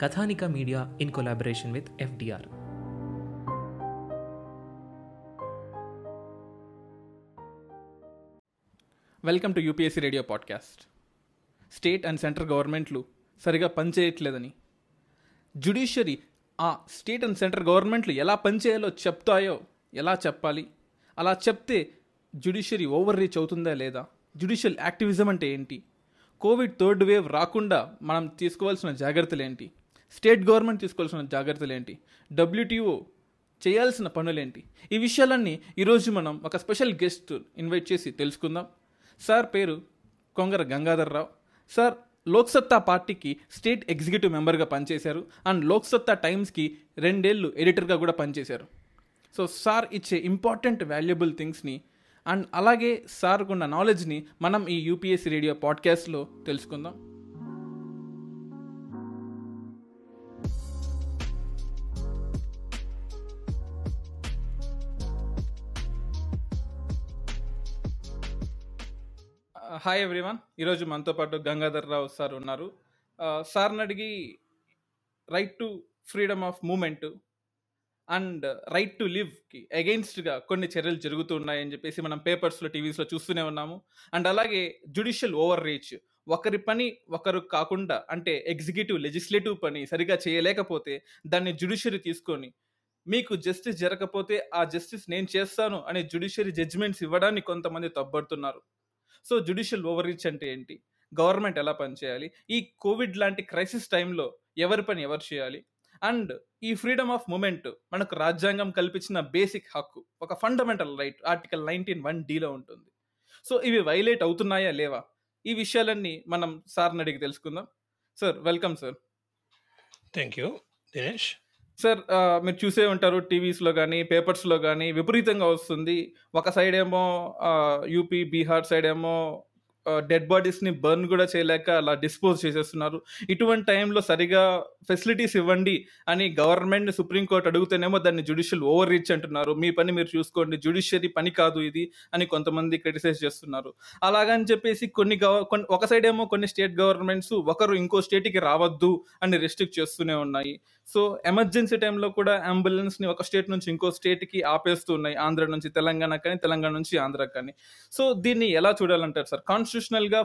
Kathanika media in collaboration with FDR. Welcome to UPSC radio podcast. State and central గవర్నమెంట్లు సరిగా పనిచేయట్లేదని judiciary ఆ state and central గవర్నమెంట్లు ఎలా పనిచేయాలో చెప్తాయో ఎలా చెప్పాలి? అలా చెప్తే జుడిషియరీ ఓవర్ రీచ్ అవుతుందా లేదా? జుడిషియల్ యాక్టివిజం అంటే ఏంటి? కోవిడ్ థర్డ్ వేవ్ రాకుండా మనం తీసుకోవాల్సిన జాగ్రత్తలు ఏంటి? స్టేట్ గవర్నమెంట్ తీసుకోవాల్సిన జాగ్రత్తలు ఏంటి డబ్ల్యూటీఓ చేయాల్సిన పనులేంటి? ఈ విషయాలన్నీ ఈరోజు మనం ఒక స్పెషల్ గెస్ట్ ఇన్వైట్ చేసి తెలుసుకుందాం. సార్ పేరు కొంగర గంగాధర్రావు. సార్ లోక్సత్తా పార్టీకి స్టేట్ ఎగ్జిక్యూటివ్ మెంబర్గా పనిచేశారు అండ్ లోక్సత్తా టైమ్స్కి రెండేళ్ళు ఎడిటర్గా కూడా పనిచేశారు. సో సార్ ఇచ్చే ఇంపార్టెంట్ వాల్యుబుల్ థింగ్స్ని అండ్ అలాగే సార్కున్న నాలెడ్జ్ని మనం ఈ యూపీఎస్సీ రేడియో పాడ్కాస్ట్లో తెలుసుకుందాం. Hi everyone. ఈరోజు మనతో పాటు గంగాధర్ రావు సార్ ఉన్నారు. సార్ని అడిగి right to freedom of movement and right to లివ్కి అగెయిన్స్ట్గా కొన్ని చర్యలు జరుగుతూ ఉన్నాయని చెప్పేసి మనం పేపర్స్లో టీవీస్లో చూస్తూనే ఉన్నాము. అండ్ అలాగే జుడిషియల్ ఓవర్ రీచ్ ఒకరి పని ఒకరు కాకుండా అంటే ఎగ్జిక్యూటివ్ లెజిస్లేటివ్ పని సరిగా చేయలేకపోతే దాన్ని జుడిషియరీ తీసుకొని మీకు జస్టిస్ జరగకపోతే ఆ జస్టిస్ నేను చేస్తాను అనే జుడిషియరీ జడ్జిమెంట్స్ ఇవ్వడానికి కొంతమంది తప్పబడుతున్నారు. సో జుడిషియల్ ఓవర్ రీచ్ అంటే ఏంటి? గవర్నమెంట్ ఎలా పనిచేయాలి ఈ కోవిడ్ లాంటి క్రైసిస్ టైంలో ఎవరి పని ఎవరు చేయాలి? అండ్ ఈ ఫ్రీడమ్ ఆఫ్ మూమెంట్ మనకు రాజ్యాంగం కల్పించిన బేసిక్ హక్కు ఒక fundamental right article nineteen one డీలో ఉంటుంది. సో ఇవి వైలేట్ అవుతున్నాయా లేవా? ఈ విషయాలన్నీ మనం సార్ని అడిగి తెలుసుకుందాం. Sir welcome sir. Thank you Dinesh. Sir మీరు చూసే ఉంటారు టీవీస్లో కానీ పేపర్స్లో కానీ విపరీతంగా వస్తుంది. ఒక సైడ్ ఏమో యూపీ బీహార్ సైడ్ ఏమో డెడ్ బాడీస్ని బర్న్ కూడా చేయలేక అలా డిస్పోజ్ చేసేస్తున్నారు. ఇటువంటి టైంలో సరిగా ఫెసిలిటీస్ ఇవ్వండి అని గవర్నమెంట్ సుప్రీంకోర్టు అడుగుతేనేమో దాన్ని జుడిషియల్ ఓవర్ రీచ్ అంటున్నారు. మీ పని మీరు చూసుకోండి జుడిషియరీ పని కాదు ఇది అని కొంతమంది క్రిటిసైజ్ చేస్తున్నారు. అలాగని చెప్పేసి కొన్ని గవ కొన్ని ఒక సైడ్ ఏమో కొన్ని స్టేట్ గవర్నమెంట్స్ ఒకరు ఇంకో స్టేట్కి రావద్దు అని రెస్ట్రిక్ట్ చేస్తూనే ఉన్నాయి. సో ఎమర్జెన్సీ టైంలో కూడా అంబులెన్స్ని ఒక స్టేట్ నుంచి ఇంకో స్టేట్కి ఆపేస్తూ ఉన్నాయి. ఆంధ్ర నుంచి తెలంగాణ కానీ తెలంగాణ నుంచి ఆంధ్ర కానీ. సో దీన్ని ఎలా చూడాలంటారు సార్? కాన్స్టిట్యూషనల్గా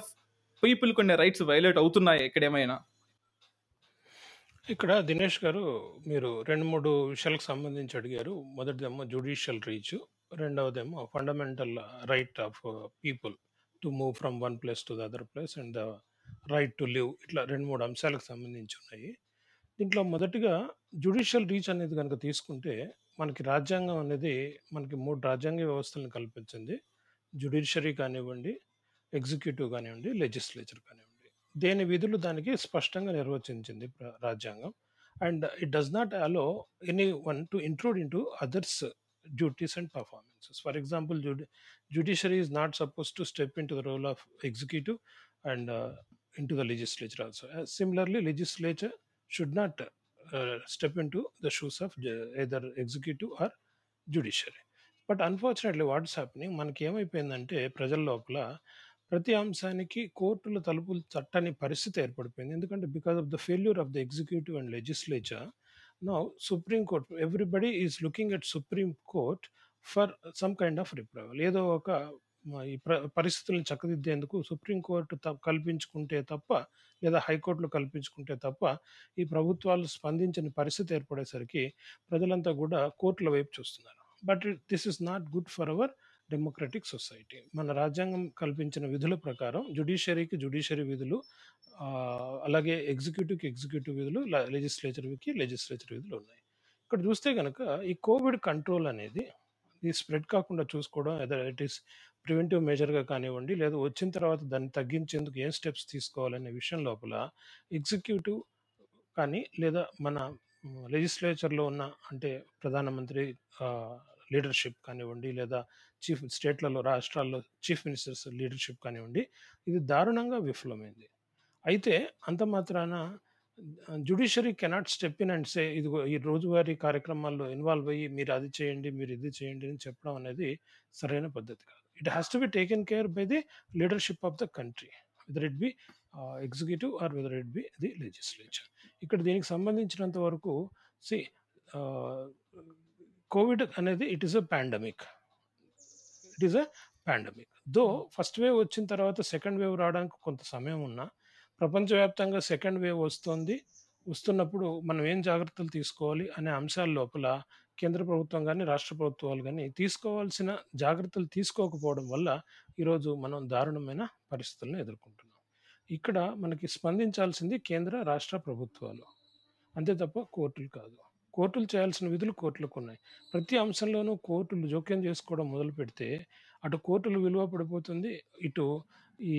పీపుల్ కొన్ని రైట్స్ వైలేట్ అవుతున్నాయి ఎక్కడేమైనా? ఇక్కడ దినేష్ గారు మీరు రెండు మూడు విషయాలకు సంబంధించి అడిగారు. మొదటిదేమో judicial reach రెండవదేమో fundamental right of people to move from one place to the other place and the right to live ఇట్లా రెండు మూడు అంశాలకు సంబంధించి ఉన్నాయి. దీంట్లో మొదటిగా జ్యుడిషియల్ రీచ్ అనేది కనుక తీసుకుంటే మనకి రాజ్యాంగం అనేది మనకి మూడు రాజ్యాంగ వ్యవస్థలను కల్పించింది. జ్యుడిషియరీ కానివ్వండి ఎగ్జిక్యూటివ్ కానివ్వండి లెజిస్లేచర్ కానివ్వండి. దేని విధులు దానికి స్పష్టంగా నిర్వచించింది ప్ర- రాజ్యాంగం. And it does not allow any one to intrude in to others duties and performances. For example జ్యుడి judiciary is not suppose to step in to the role of executive and in to the legislature also. Similarly legislature should not uh, step into the shoes of ju- either executive or judiciary. But unfortunately what's happening మనకి ఏమైపోయిందంటే ప్రజల లోపల ప్రతి అంశానికి కోర్టుల తలుపులు తట్టని పరిస్థితి ఏర్పడిపోయింది ఎందుకంటే because of the failure of the executive and legislature now Supreme Court everybody is looking at Supreme Court for some kind of reprieve ఏదో ఒక ఈ ప్ర పరిస్థితులను చక్కదిద్దేందుకు సుప్రీంకోర్టు త కల్పించుకుంటే తప్ప లేదా హైకోర్టులు కల్పించుకుంటే తప్ప ఈ ప్రభుత్వాలు స్పందించని పరిస్థితి ఏర్పడేసరికి ప్రజలంతా కూడా కోర్టుల వైపు చూస్తున్నారు. But this is not good for our democratic society. మన రాజ్యాంగం కల్పించిన విధుల ప్రకారం జుడిషియరీకి జుడిషియరీ విధులు అలాగే ఎగ్జిక్యూటివ్కి ఎగ్జిక్యూటివ్ విధులు లెజిస్లేచర్కి లెజిస్లేచర్ విధులు ఉన్నాయి. ఇక్కడ చూస్తే కనుక ఈ కోవిడ్ కంట్రోల్ అనేది ఈ స్ప్రెడ్ కాకుండా చూసుకోవడం ఎదర్ ఇట్ ఈస్ ప్రివెంటివ్ మెజర్గా కానివ్వండి లేదా వచ్చిన తర్వాత దాన్ని తగ్గించేందుకు ఏం స్టెప్స్ తీసుకోవాలనే విషయం లోపల ఎగ్జిక్యూటివ్ కానీ లేదా మన లెజిస్లేచర్లో ఉన్న అంటే ప్రధానమంత్రి లీడర్షిప్ కానివ్వండి లేదా చీఫ్ స్టేట్లలో రాష్ట్రాల్లో చీఫ్ మినిస్టర్స్ లీడర్షిప్ కానివ్వండి ఇది దారుణంగా విఫలమైంది. అయితే అంత మాత్రాన judiciary cannot step in and say ఇది ఈ రోజువారీ కార్యక్రమాల్లో ఇన్వాల్వ్ అయ్యి మీరు అది చేయండి మీరు ఇది చేయండి అని చెప్పడం అనేది సరైన పద్ధతి కాదు. It has to be taken care by the leadership of the country whether it be executive or whether it be the legislature ఇక్కడ దీనికి సంబంధించినంత వరకు సి కోవిడ్ uh, అనేది it is a pandemic it is a pandemic though first wave వచ్చిన తర్వాత second wave రావడానికి కొంత సమయం ఉన్నా ప్రపంచవ్యాప్తంగా సెకండ్ వేవ్ వస్తుంది వస్తున్నప్పుడు మనం ఏం జాగ్రత్తలు తీసుకోవాలి అనే అంశాల లోపల కేంద్ర ప్రభుత్వం కానీ రాష్ట్ర ప్రభుత్వాలు కానీ తీసుకోవాల్సిన జాగ్రత్తలు తీసుకోకపోవడం వల్ల ఈరోజు మనం దారుణమైన పరిస్థితులను ఎదుర్కొంటున్నాం. ఇక్కడ మనకి స్పందించాల్సింది కేంద్ర రాష్ట్ర ప్రభుత్వాలు. అంతే తప్ప కోర్టులు కాదు. కోర్టులు చేయాల్సిన విధులు కోర్టులకు ఉన్నాయి. ప్రతి అంశంలోనూ కోర్టులు జోక్యం చేసుకోవడం మొదలు పెడితే అటు కోర్టులు విలువ పడిపోతుంది ఇటు ఈ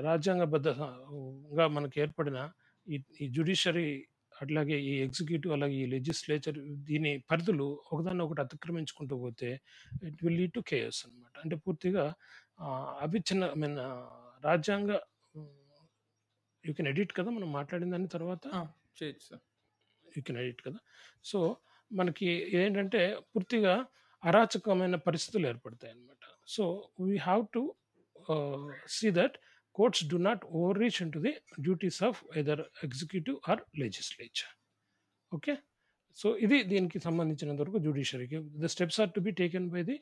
రాజ్యాంగబద్ధంగా మనకు ఏర్పడిన ఈ ఈ జ్యుడిషియరీ అట్లాగే ఈ ఎగ్జిక్యూటివ్ అలాగే ఈ లెజిస్లేచర్ దీని పరిధులు ఒకదాన్ని ఒకటి అతిక్రమించుకుంటూ పోతే it will lead to chaos అనమాట అంటే పూర్తిగా అవిచ్ఛిన్న ఐ మీన్ రాజ్యాంగ యూ కెన్ ఎడిట్ కదా మనం మాట్లాడిన దాని తర్వాత? చేయొచ్చు సార్. యూ కెన్ ఎడిట్ కదా? సో మనకి ఏంటంటే పూర్తిగా అరాచకమైన పరిస్థితులు ఏర్పడతాయి అన్నమాట so we have to see that courts do not overreach in to the duties of either executive or legislature. Okay? So ఇది దీనికి సంబంధించినంత వరకు జ్యుడిషియరీకి the steps are to be taken by the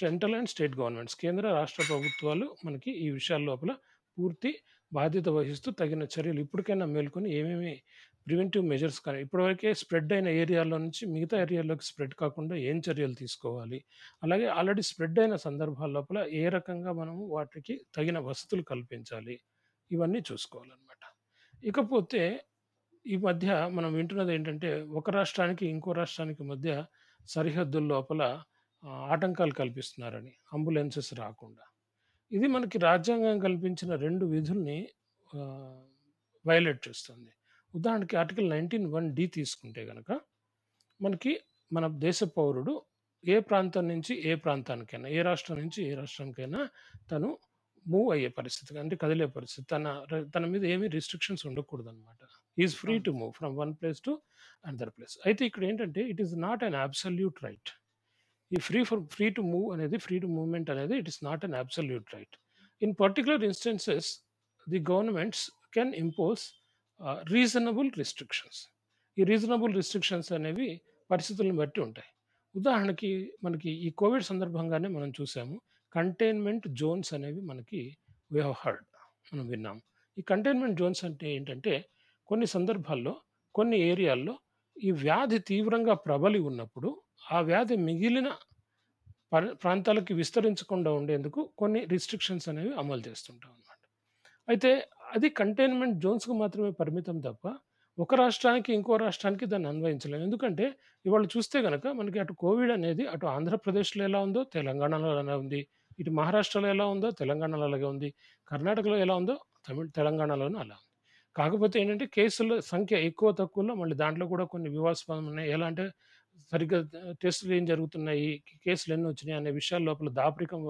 central and state governments. కేంద్ర రాష్ట్ర ప్రభుత్వాలు మనకి ఈ విషయాల లోపల పూర్తి బాధ్యత వహిస్తూ తగిన చర్యలు ఇప్పటికైనా మేల్కొని ఏమేమి ప్రివెంటివ్ మెజర్స్ కానీ ఇప్పటివరకే స్ప్రెడ్ అయిన ఏరియాలో నుంచి మిగతా ఏరియాలోకి స్ప్రెడ్ కాకుండా ఏం చర్యలు తీసుకోవాలి? అలాగే ఆల్రెడీ స్ప్రెడ్ అయిన సందర్భాల లోపల ఏ రకంగా మనము వాటికి తగిన వసతులు కల్పించాలి? ఇవన్నీ చూసుకోవాలన్నమాట. ఇకపోతే ఈ మధ్య మనం వింటున్నది ఏంటంటే ఒక రాష్ట్రానికి ఇంకో రాష్ట్రానికి మధ్య సరిహద్దుల లోపల ఆటంకాలు కల్పిస్తున్నారని అంబులెన్సెస్ రాకుండా. ఇది మనకి రాజ్యాంగం కల్పించిన రెండు విధుల్ని వైలేట్ చేస్తుంది. ఉదాహరణకి ఆర్టికల్ నైన్టీన్ వన్ డి తీసుకుంటే కనుక మనకి మన దేశ పౌరుడు ఏ ప్రాంతం నుంచి ఏ ప్రాంతానికైనా ఏ రాష్ట్రం నుంచి ఏ రాష్ట్రానికైనా తను మూవ్ అయ్యే పరిస్థితి అంటే కదిలే పరిస్థితి. తన తన మీద ఏమీ రిస్ట్రిక్షన్స్ ఉండకూడదు అనమాట is free to move from one place to another place అయితే ఇక్కడ ఏంటంటే it is not an absolute right ఈ free for free to move అనేది ఫ్రీ టు మూవ్మెంట్ అనేది it is not an absolute right in particular instances the governments can impose reasonable restrictions ఈ reasonable restrictions అనేవి పరిస్థితులను బట్టి ఉంటాయి. ఉదాహరణకి మనకి ఈ కోవిడ్ సందర్భంగానే మనం చూసాము కంటైన్మెంట్ జోన్స్ అనేవి మనకి వీ హ్యావ్ హర్డ్ మనం విన్నాము ఈ కంటైన్మెంట్ జోన్స్ అంటే ఏంటంటే కొన్ని సందర్భాల్లో కొన్ని ఏరియాల్లో ఈ వ్యాధి తీవ్రంగా ప్రబలి ఉన్నప్పుడు ఆ వ్యాధి మిగిలిన ప్రాంతాలకి విస్తరించకుండా ఉండేందుకు కొన్ని రిస్ట్రిక్షన్స్ అనేవి అమలు చేస్తుంటాం అన్నమాట. అయితే అది కంటైన్మెంట్ జోన్స్కి మాత్రమే పరిమితం తప్ప ఒక రాష్ట్రానికి ఇంకో రాష్ట్రానికి దాన్ని అన్వయించలేము. ఎందుకంటే ఇవాళ చూస్తే కనుక మనకి అటు కోవిడ్ అనేది అటు ఆంధ్రప్రదేశ్లో ఎలా ఉందో తెలంగాణలో ఎలా ఉంది. ఇటు మహారాష్ట్రలో ఎలా ఉందో తెలంగాణలో అలాగే ఉంది. కర్ణాటకలో ఎలా ఉందో తమిళ తెలంగాణలోనూ అలా ఉంది. కాకపోతే ఏంటంటే కేసుల సంఖ్య ఎక్కువ తక్కువలో మళ్ళీ దాంట్లో కూడా కొన్ని వివాదాస్పదం ఉన్నాయి. ఎలా అంటే సరిగ్గా టెస్టులు ఏం జరుగుతున్నాయి కేసులు ఎన్ని వచ్చినాయి అనే విషయాల లోపల దాపరికం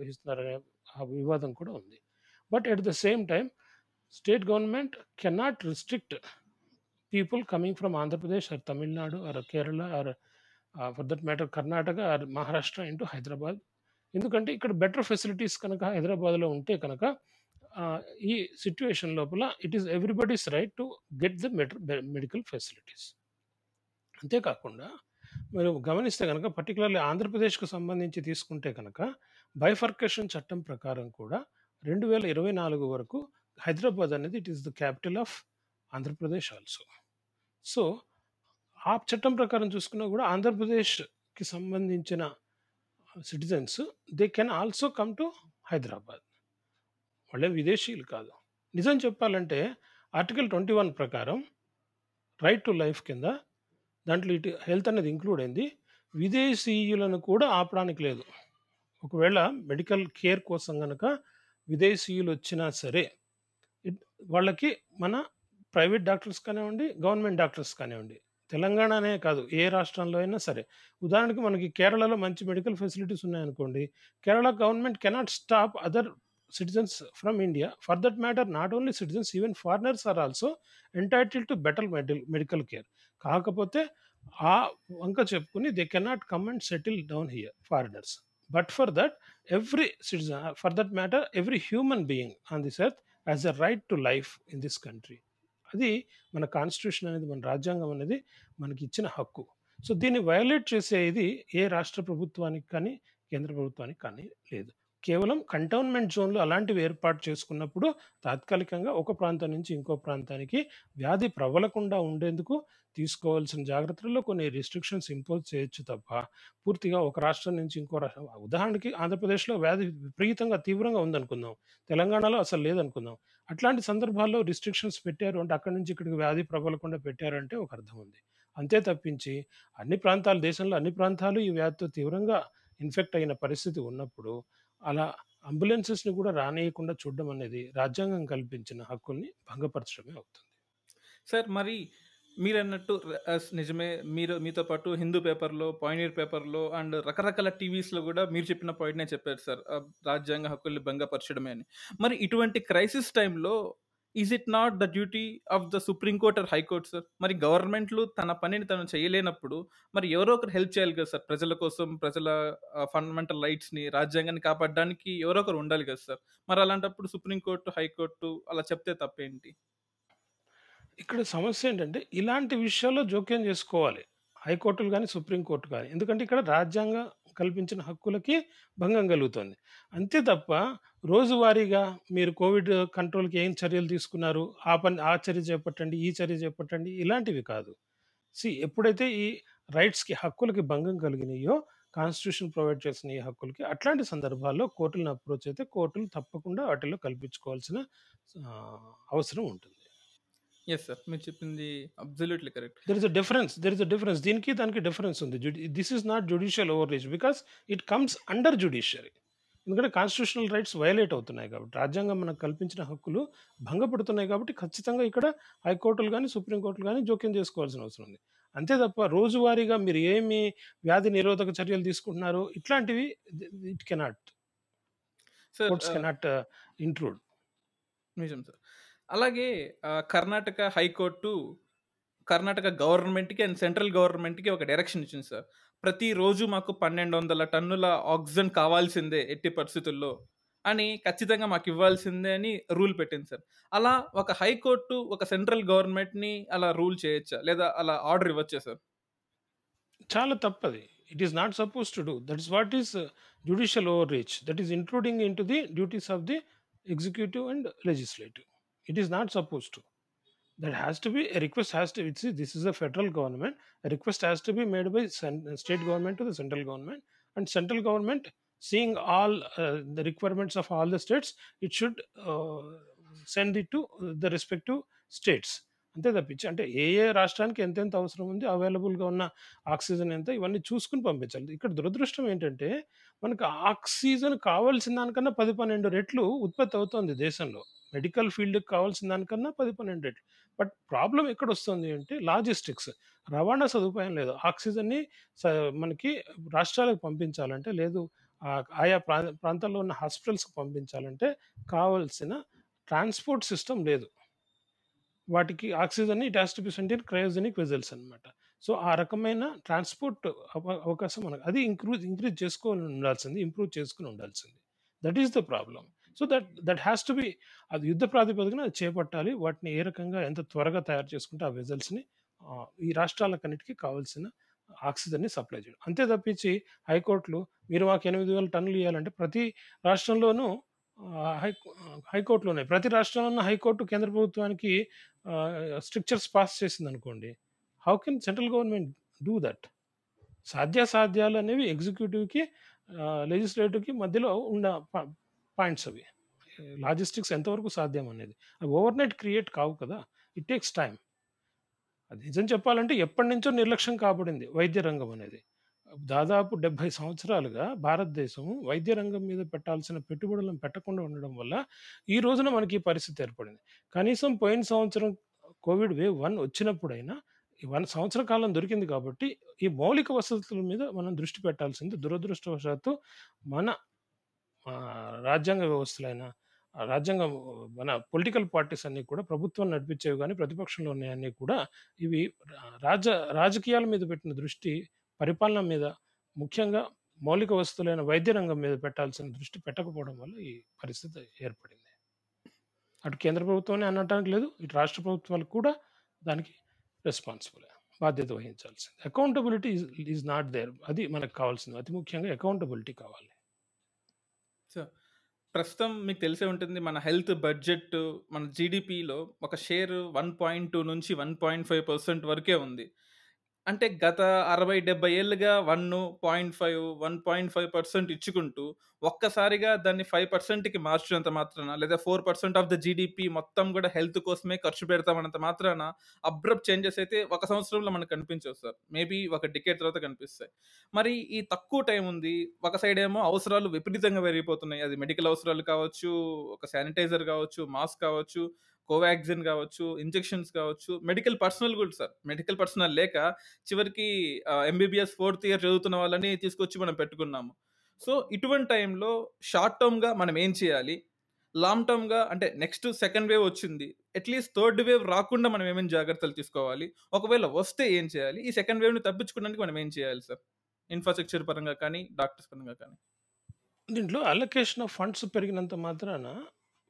వహిస్తున్నారనే ఆ వివాదం కూడా ఉంది. But at the same state government cannot restrict people coming from Andhra Pradesh or Tamil Nadu or Kerala or for that matter Karnataka or Maharashtra into Hyderabad ఎందుకంటే ఇక్కడ బెటర్ ఫెసిలిటీస్ కనుక హైదరాబాద్లో ఉంటే కనుక ఈ సిచ్యువేషన్ లోపల it is everybody's right to get the medical facilities అంతేకాకుండా మీరు గమనిస్తే కనుక పర్టికులర్లీ ఆంధ్రప్రదేశ్కు సంబంధించి తీసుకుంటే కనుక బైఫర్కేషన్ చట్టం ప్రకారం కూడా రెండు వేల ఇరవై నాలుగు వరకు హైదరాబాద్ అనేది it is the capital of Andhra Pradesh also. So ఆ చట్టం ప్రకారం చూసుకున్నా కూడా ఆంధ్రప్రదేశ్కి సంబంధించిన citizens they can also come to Hyderabad. వాళ్ళే విదేశీయులు కాదు. నిజం చెప్పాలంటే ఆర్టికల్ ట్వంటీ వన్ ప్రకారం రైట్ టు లైఫ్ కింద దాంట్లో ఇటు హెల్త్ అనేది ఇంక్లూడ్ అయింది. విదేశీయులను కూడా ఆపడానికి లేదు. ఒకవేళ మెడికల్ కేర్ కోసం కనుక విదేశీయులు వచ్చినా సరే వాళ్ళకి మన ప్రైవేట్ డాక్టర్స్ కానివ్వండి గవర్నమెంట్ డాక్టర్స్ కానివ్వండి. తెలంగాణ అనే కాదు ఏ రాష్ట్రంలో అయినా సరే. ఉదాహరణకి మనకి కేరళలో మంచి మెడికల్ ఫెసిలిటీస్ ఉన్నాయనుకోండి Kerala government cannot stop other citizens from India. For that matter not only citizens even foreigners are also entitle to better meddle medical care. కాకపోతే ఆ వంక చెప్పుకుని they cannot come and settle down here foreigners. But for that every citizen for that matter every human being on this earth as a right to life in this country అది మన constitution అనేది మన రాజ్యాంగం అనేది మనకి ఇచ్చిన హక్కు. So దీన్ని వయోలేట్ చేసే ఇది ఏ రాష్ట్ర ప్రభుత్వానికి కానీ కేంద్ర ప్రభుత్వానికి కానీ లేదు. కేవలం కంటోన్మెంట్ జోన్లు అలాంటివి ఏర్పాటు చేసుకున్నప్పుడు తాత్కాలికంగా ఒక ప్రాంతం నుంచి ఇంకో ప్రాంతానికి వ్యాధి ప్రబలకుండా ఉండేందుకు తీసుకోవాల్సిన జాగ్రత్తల్లో కొన్ని రిస్ట్రిక్షన్స్ ఇంపోజ్ చేయొచ్చు తప్ప పూర్తిగా ఒక రాష్ట్రం నుంచి ఇంకో రాష్ట్రం ఉదాహరణకి ఆంధ్రప్రదేశ్లో వ్యాధి విపరీతంగా తీవ్రంగా ఉందనుకుందాం తెలంగాణలో అసలు లేదనుకుందాం. అట్లాంటి సందర్భాల్లో రిస్ట్రిక్షన్స్ పెట్టారు అంటే అక్కడి నుంచి ఇక్కడికి వ్యాధి ప్రబలకుండా పెట్టారంటే ఒక అర్థం ఉంది. అంతే తప్పించి అన్ని ప్రాంతాలు దేశంలో అన్ని ప్రాంతాలు ఈ వ్యాధితో తీవ్రంగా ఇన్ఫెక్ట్ అయిన పరిస్థితి ఉన్నప్పుడు అలా అంబులెన్సెస్ని కూడా రానియకుండా చూడడం అనేది రాజ్యాంగం కల్పించిన హక్కుల్ని భంగపరచడమే అవుతుంది. సార్ మరి మీరు అన్నట్టు నిజమే. మీరు మీతో పాటు హిందూ పేపర్లో పాయినీర్ పేపర్లో అండ్ రకరకాల టీవీస్లో కూడా మీరు చెప్పిన పాయింట్నే చెప్పారు సార్. రాజ్యాంగ హక్కుల్ని భంగపరచడమే అని. మరి ఇటువంటి క్రైసిస్ టైంలో is it not the duty of the supreme court or high court sir మరి గవర్నమెంట్లు తన పనిని తను చేయలేనప్పుడు మరి ఎవరో ఒకరు హెల్ప్ చేయాలి కదా సార్ ప్రజల కోసం ప్రజల ఫండమెంటల్ రైట్స్ని రాజ్యాంగాన్ని కాపాడడానికి ఎవరో ఒకరు ఉండాలి కదా సార్ మరి అలాంటప్పుడు సుప్రీం కోర్టు హైకోర్టు అలా చెప్తే తప్పేంటి? ఇక్కడ సమస్య ఏంటంటే ఇలాంటి విషయాల్లో జోక్యం చేసుకోవాలి. హైకోర్టులు కానీ సుప్రీంకోర్టు కానీ ఎందుకంటే ఇక్కడ రాజ్యాంగం కల్పించిన హక్కులకి భంగం కలుగుతుంది. అంతే తప్ప రోజువారీగా మీరు కోవిడ్ కంట్రోల్కి ఏం చర్యలు తీసుకున్నారు? ఆ పని ఆ చర్య చేపట్టండి ఈ చర్య చేపట్టండి ఇలాంటివి కాదు. సి ఎప్పుడైతే ఈ రైట్స్కి హక్కులకి భంగం కలిగినాయో కాన్స్టిట్యూషన్ ప్రొవైడ్ చేసిన ఈ హక్కులకి అట్లాంటి సందర్భాల్లో కోర్టులను అప్రోచ్ అయితే కోర్టులు తప్పకుండా వాటిలో కల్పించుకోవాల్సిన అవసరం ఉంటుంది. ఎస్ సార్ మీరు చెప్పింది absolutely correct there is a difference there is a difference దీనికి దానికి డిఫరెన్స్ ఉంది. This is not judicial overreach because it comes under judiciary ఎందుకంటే కాన్స్టిట్యూషనల్ రైట్స్ వైలేట్ అవుతున్నాయి కాబట్టి రాజ్యాంగం మనకు కల్పించిన హక్కులు భంగపడుతున్నాయి కాబట్టి ఖచ్చితంగా ఇక్కడ హైకోర్టులు కానీ సుప్రీంకోర్టులు కానీ జోక్యం చేసుకోవాల్సిన అవసరం ఉంది. అంతే తప్ప రోజువారీగా మీరు ఏమి వ్యాధి నిరోధక చర్యలు తీసుకుంటున్నారు ఇట్లాంటివి it cannot sir courts cannot intrude నిజం సార్ అలాగే కర్ణాటక హైకోర్టు కర్ణాటక గవర్నమెంట్కి అండ్ సెంట్రల్ గవర్నమెంట్కి ఒక డైరెక్షన్ ఇచ్చింది సార్. ప్రతిరోజు మాకు పన్నెండు వందల టన్నుల ఆక్సిజన్ కావాల్సిందే ఎట్టి పరిస్థితుల్లో అని ఖచ్చితంగా మాకు ఇవ్వాల్సిందే అని రూల్ పెట్టింది సార్. అలా ఒక హైకోర్టు ఒక సెంట్రల్ గవర్నమెంట్ని అలా రూల్ చేయొచ్చా? లేదా అలా ఆర్డర్ ఇవ్వచ్చా సార్? చాలా తప్పది. It is not suppose to do that's what is judicial overreach that is including into the duties of the executive and legislative it is not suppose to that has to be request has to it's this is a federal government request has to be made by state government to the central government and central government seeing all the requirements of all the states it should send it to the respective states అంతే తప్పించి అంటే ఏ ఏ రాష్ట్రానికి ఎంతెంత అవసరం ఉంది అవైలబుల్గా ఉన్న oxygen ఎంత ఇవన్నీ చూసుకుని పంపించాలి. ఇక్కడ దురదృష్టం ఏంటంటే మనకు ఆక్సిజన్ కావాల్సిన దానికన్నా పది పన్నెండు రెట్లు ఉత్పత్తి అవుతుంది దేశంలో. మెడికల్ ఫీల్డ్కి కావాల్సిన దానికన్నా పది పన్నెండు రెట్లు. బట్ ప్రాబ్లం ఎక్కడ వస్తుంది అంటే లాజిస్టిక్స్. రవాణా సదుపాయం లేదు. ఆక్సిజన్ని స- మనకి రాష్ట్రాలకు పంపించాలంటే లేదు. ఆ- ఆయా ప్రా ప్రాంతాల్లో ఉన్న హాస్పిటల్స్కి పంపించాలంటే కావాల్సిన ట్రాన్స్పోర్ట్ సిస్టమ్ లేదు. వాటికి oxygen it has to be sent in cryogenic vessels అనమాట సో ఆ రకమైన ట్రాన్స్పోర్ట్ అవ- అవకాశం మనకు అది ఇంక్రూజ్ ఇంక్రీజ్ చేసుకోవాలి ఉండాల్సింది ఇంప్రూవ్ చేసుకుని ఉండాల్సింది. That is the problem so that that has to be అది యుద్ధ ప్రాతిపదికన అది చేపట్టాలి. వాటిని ఏ రకంగా ఎంత త్వరగా తయారు చేసుకుంటే ఆ వెజల్స్ని ఈ రాష్ట్రాలకన్నిటికీ కావాల్సిన ఆక్సిజన్ని సప్లై చేయడం. అంతే తప్పించి హైకోర్టులు మీరు మాకు ఎనిమిది వేల టన్నులు ఇవ్వాలంటే ప్రతి రాష్ట్రంలోనూ హై హైకోర్టులోనే ఉన్నాయి ప్రతి రాష్ట్రంలోనూ హైకోర్టు కేంద్ర ప్రభుత్వానికి స్ట్రిక్చర్స్ పాస్ చేసింది అనుకోండి how can central government do that? సాధ్యాసాధ్యాలు అనేవి ఎగ్జిక్యూటివ్కి లెజిస్లేటివ్కి మధ్యలో ఉన్న పాయింట్స్ అవి. లాజిస్టిక్స్ ఎంతవరకు సాధ్యం అనేది. అవి ఓవర్ నైట్ క్రియేట్ కావు కదా. ఇట్ టేక్స్ టైం అది నిజం చెప్పాలంటే ఎప్పటి నుంచో నిర్లక్ష్యం కాబడింది వైద్య రంగం అనేది. దాదాపు డెబ్భై సంవత్సరాలుగా భారతదేశం వైద్య రంగం మీద పెట్టాల్సిన పెట్టుబడులను పెట్టకుండా ఉండడం వల్ల ఈ రోజున మనకి ఈ పరిస్థితి ఏర్పడింది. కనీసం పోయిన సంవత్సరం కోవిడ్ వేవ్ వన్ వచ్చినప్పుడైనా ఈ వన్ సంవత్సర కాలం దొరికింది కాబట్టి ఈ మౌలిక వసతుల మీద మనం దృష్టి పెట్టాల్సింది దురదృష్టవశాత్తు మన ఆ, రాజ్యాంగ వ్యవస్థలైన ఆ రాజ్యాంగ మన పొలిటికల్ పార్టీస్ అన్నీ కూడా ప్రభుత్వం నడిపించేవి కానీ ప్రతిపక్షంలో ఉన్నాయన్నీ కూడా ఇవి రాజ రాజకీయాల మీద పెట్టిన దృష్టి పరిపాలన మీద ముఖ్యంగా మౌలిక వస్తువులైన వైద్య రంగం మీద పెట్టాల్సిన దృష్టి పెట్టకపోవడం వల్ల ఈ పరిస్థితి ఏర్పడింది. అటు కేంద్ర ప్రభుత్వాన్ని అనటానికి లేదు ఇటు రాష్ట్ర ప్రభుత్వాలు కూడా దానికి రెస్పాన్సిబుల్ బాధ్యత వహించాల్సింది. అకౌంటబిలిటీ ఈజ్ నాట్ దేర్ అది మనకు కావాల్సింది. అతి ముఖ్యంగా అకౌంటబిలిటీ కావాలి. సో ప్రస్తుతం మీకు తెలిసే ఉంటుంది మన హెల్త్ బడ్జెట్ మన జీడిపిలో ఒక షేర్ వన్ పాయింట్ టూ నుంచి వన్ పాయింట్ ఫైవ్ పర్సెంట్ వరకే ఉంది. అంటే గత అరవై డెబ్బై ఏళ్ళుగా one point five one point five percent ఇచ్చుకుంటూ ఒక్కసారిగా దాన్ని ఫైవ్ పర్సెంట్కి మార్చినంత మాత్రాన లేదా four percent of the GDP మొత్తం కూడా హెల్త్ కోసమే ఖర్చు పెడతామన్నంత మాత్రాన అబ్రప్ట్ చేంజెస్ అయితే ఒక సంవత్సరంలో మనకు కనిపించవు సార్. మేబీ ఒక డికేట్ తర్వాత కనిపిస్తాయి. మరి ఈ తక్కువ టైం ఉంది. ఒక సైడ్ ఏమో అవసరాలు విపరీతంగా పెరిగిపోతున్నాయి. అది మెడికల్ అవసరాలు కావచ్చు ఒక శానిటైజర్ కావచ్చు మాస్క్ కావచ్చు కోవాక్సిన్ కావచ్చు ఇంజెక్షన్స్ కావచ్చు మెడికల్ పర్సనల్ కూడా సార్. మెడికల్ పర్సనల్ లేక చివరికి ఎంబీబీఎస్ ఫోర్త్ ఇయర్ చదువుతున్న వాళ్ళని తీసుకొచ్చి మనం పెట్టుకున్నాము. సో ఇటువంటి టైంలో షార్ట్ టర్మ్గా మనం ఏం చేయాలి? లాంగ్ టర్మ్గా అంటే నెక్స్ట్ సెకండ్ వేవ్ వచ్చింది. అట్లీస్ట్ థర్డ్ వేవ్ రాకుండా మనం ఏమేమి జాగ్రత్తలు తీసుకోవాలి? ఒకవేళ వస్తే ఏం చేయాలి? ఈ సెకండ్ వేవ్ని తప్పించుకోవడానికి మనం ఏం చేయాలి సార్? ఇన్ఫ్రాస్ట్రక్చర్ పరంగా కానీ డాక్టర్స్ పరంగా కానీ. దీంట్లో అలొకేషన్ ఆఫ్ ఫండ్స్ పెరిగినంత మాత్రాన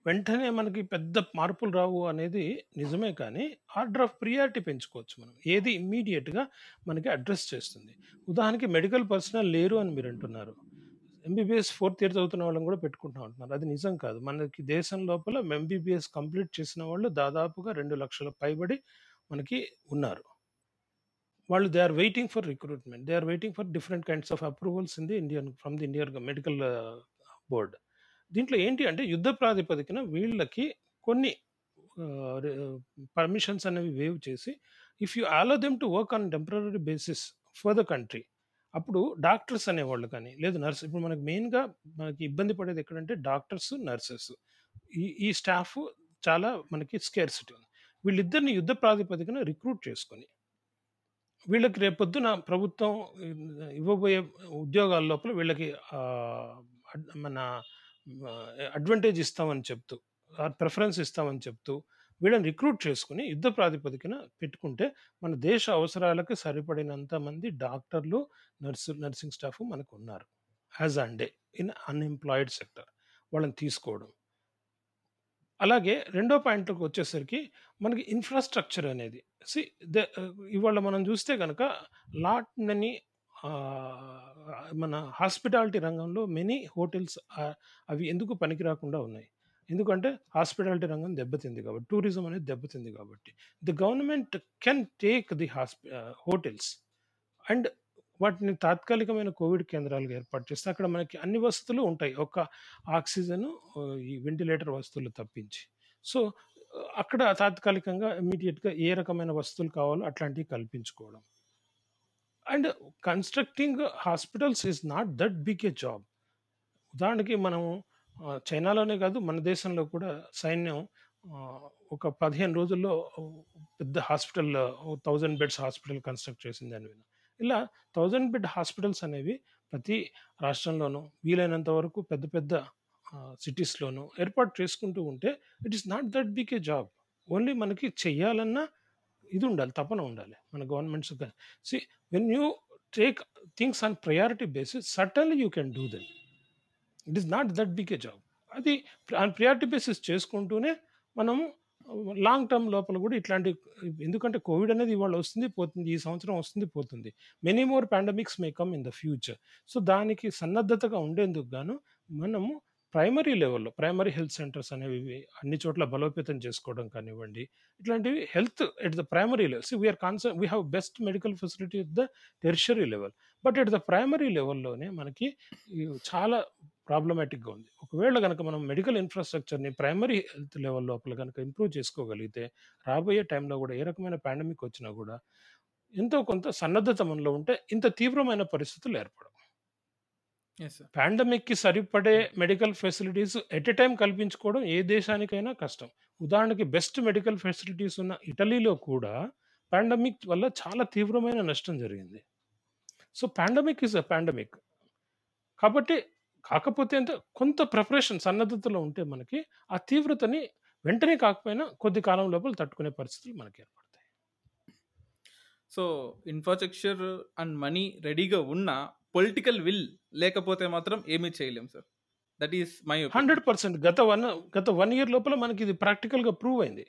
వెంటనే మనకి పెద్ద మార్పులు రావు అనేది నిజమే కానీ ఆర్డర్ ఆఫ్ ప్రియారిటీ పెంచుకోవచ్చు మనం. ఏది ఇమ్మీడియట్గా మనకి అడ్రస్ చేస్తుంది. ఉదాహరణకి మెడికల్ పర్సనల్ లేరు అని మీరు అంటున్నారు. ఎంబీబీఎస్ ఫోర్త్ ఇయర్ చదువుతున్న వాళ్ళని కూడా పెట్టుకుంటా ఉంటున్నారు అది నిజం కాదు. మనకి దేశం లోపల ఎంబీబీఎస్ కంప్లీట్ చేసిన వాళ్ళు దాదాపుగా రెండు లక్షల పైబడి మనకి ఉన్నారు. వాళ్ళు they are waiting for recruitment. They are waiting for different kinds of approvals in the Indian from the Indian medical board. దీంట్లో ఏంటి అంటే యుద్ధ ప్రాతిపదికన వీళ్ళకి కొన్ని పర్మిషన్స్ అనేవి వేవ్ చేసి if you allow them to work on temporary basis for the country అప్పుడు డాక్టర్స్ అనేవాళ్ళు కానీ లేదు నర్స్ ఇప్పుడు మనకి మెయిన్గా మనకి ఇబ్బంది పడేది ఎక్కడంటే డాక్టర్స్ నర్సెస్ ఈ ఈ స్టాఫ్ చాలా మనకి స్కేర్సిటీ ఉంది. వీళ్ళిద్దరిని యుద్ధ ప్రాతిపదికన రిక్రూట్ చేసుకొని వీళ్ళకి రేపొద్దున ప్రభుత్వం ఇవ్వబోయే ఉద్యోగాల లోపల వీళ్ళకి మన అడ్వాంటేజ్ ఇస్తామని చెప్తూ ప్రిఫరెన్స్ ఇస్తామని చెప్తూ వీళ్ళని రిక్రూట్ చేసుకుని యుద్ధ ప్రాతిపదికన పెట్టుకుంటే మన దేశ అవసరాలకు సరిపడినంత మంది డాక్టర్లు నర్సు నర్సింగ్ స్టాఫ్ మనకు ఉన్నారు as and day in unemployed sector వాళ్ళని తీసుకోవడం. అలాగే రెండో పాయింట్లకు వచ్చేసరికి మనకి ఇన్ఫ్రాస్ట్రక్చర్ అనేది. సి ఇవాళ మనం చూస్తే కనుక లాట్ మెనీ మన హాస్పిటాలిటీ రంగంలో మెనీ హోటల్స్ అవి ఎందుకు పనికి రాకుండా ఉన్నాయి? ఎందుకంటే హాస్పిటాలిటీ రంగం దెబ్బతింది కాబట్టి టూరిజం అనేది దెబ్బతింది కాబట్టి. The government can take the హాస్పి hotels and వాటిని తాత్కాలికమైన కోవిడ్ కేంద్రాలుగా ఏర్పాటు చేస్తే అక్కడ మనకి అన్ని వసతులు ఉంటాయి. ఒక ఆక్సిజన్ ఈ వెంటిలేటర్ వస్తువులు తప్పించి. సో అక్కడ తాత్కాలికంగా ఇమీడియట్గా ఏ రకమైన వస్తువులు కావాలో అట్లాంటివి కల్పించుకోవడం. And constructing hospitals is not that big a job. ఉదాహరణకి మనము ఆ, చైనాలోనే కాదు మన దేశంలో కూడా సైన్యం ఆ, ఒక పదిహేను రోజుల్లో పెద్ద hospital thousand beds hospital construct చేసింది అని విన్నాను ఇలా థౌజండ్ బెడ్ హాస్పిటల్స్ అనేవి ప్రతి రాష్ట్రంలోనూ వీలైనంత వరకు పెద్ద పెద్ద సిటీస్లోనూ ఏర్పాటు చేసుకుంటూ ఉంటే it is not that big a job. Only మనకి చెయ్యాలన్నా ఇది ఉండాలి తపన ఉండాలి మన governments see when you take things on priority basis suddenly you can do then it is not that big a job అది ఆన్ ప్రియారిటీ బేసిస్ చేసుకుంటూనే మనము లాంగ్ టర్మ్ లోపల కూడా ఇట్లాంటి ఎందుకంటే కోవిడ్ అనేది ఇవాళ వస్తుంది పోతుంది ఈ సంవత్సరం వస్తుంది పోతుంది. Many more pandemics may come in the future so దానికి సన్నద్ధతగా ఉండేందుకు గాను మనము ప్రైమరీ లెవెల్లో ప్రైమరీ హెల్త్ సెంటర్స్ అనేవి అన్ని చోట్ల బలోపేతం చేసుకోవడం కానివ్వండి ఇట్లాంటివి health at the primary level see we are cancer we have best medical facility at the tertiary level. But at the primary లెవెల్లోనే మనకి ఈ చాలా ప్రాబ్లమాటిక్గా ఉంది. ఒకవేళ కనుక మనం మెడికల్ ఇన్ఫ్రాస్ట్రక్చర్ని ప్రైమరీ హెల్త్ లెవెల్ లోపల కనుక ఇంప్రూవ్ చేసుకోగలిగితే రాబోయే టైంలో కూడా ఏ రకమైన పాండమిక్ వచ్చినా కూడా ఎంతో కొంత సన్నద్ధత మనలో ఉంటే ఇంత తీవ్రమైన పరిస్థితులు ఏర్పడవు. పాండమిక్కి సరిపడే medical facilities at a time కల్పించుకోవడం ఏ దేశానికైనా కష్టం. ఉదాహరణకి బెస్ట్ మెడికల్ ఫెసిలిటీస్ ఉన్న ఇటలీలో కూడా పాండమిక్ వల్ల చాలా తీవ్రమైన నష్టం జరిగింది. So pandemic is a pandemic కాబట్టి కాకపోతే అంటే కొంత ప్రిపరేషన్ సన్నద్ధతలో ఉంటే మనకి ఆ తీవ్రతని వెంటనే కాకపోయినా కొద్ది కాలం లోపల తట్టుకునే పరిస్థితులు మనకి ఏర్పడతాయి. సో ఇన్ఫ్రాస్ట్రక్చర్ అండ్ మనీ రెడీగా ఉన్న పొలిటికల్ విల్ లేకపోతే మాత్రం ఏమీ చేయలేం sir that is my hundred percent. గత వన్ గత వన్ ఇయర్ లోపల మనకి ఇది ప్రాక్టికల్గా ప్రూవ్ అయింది.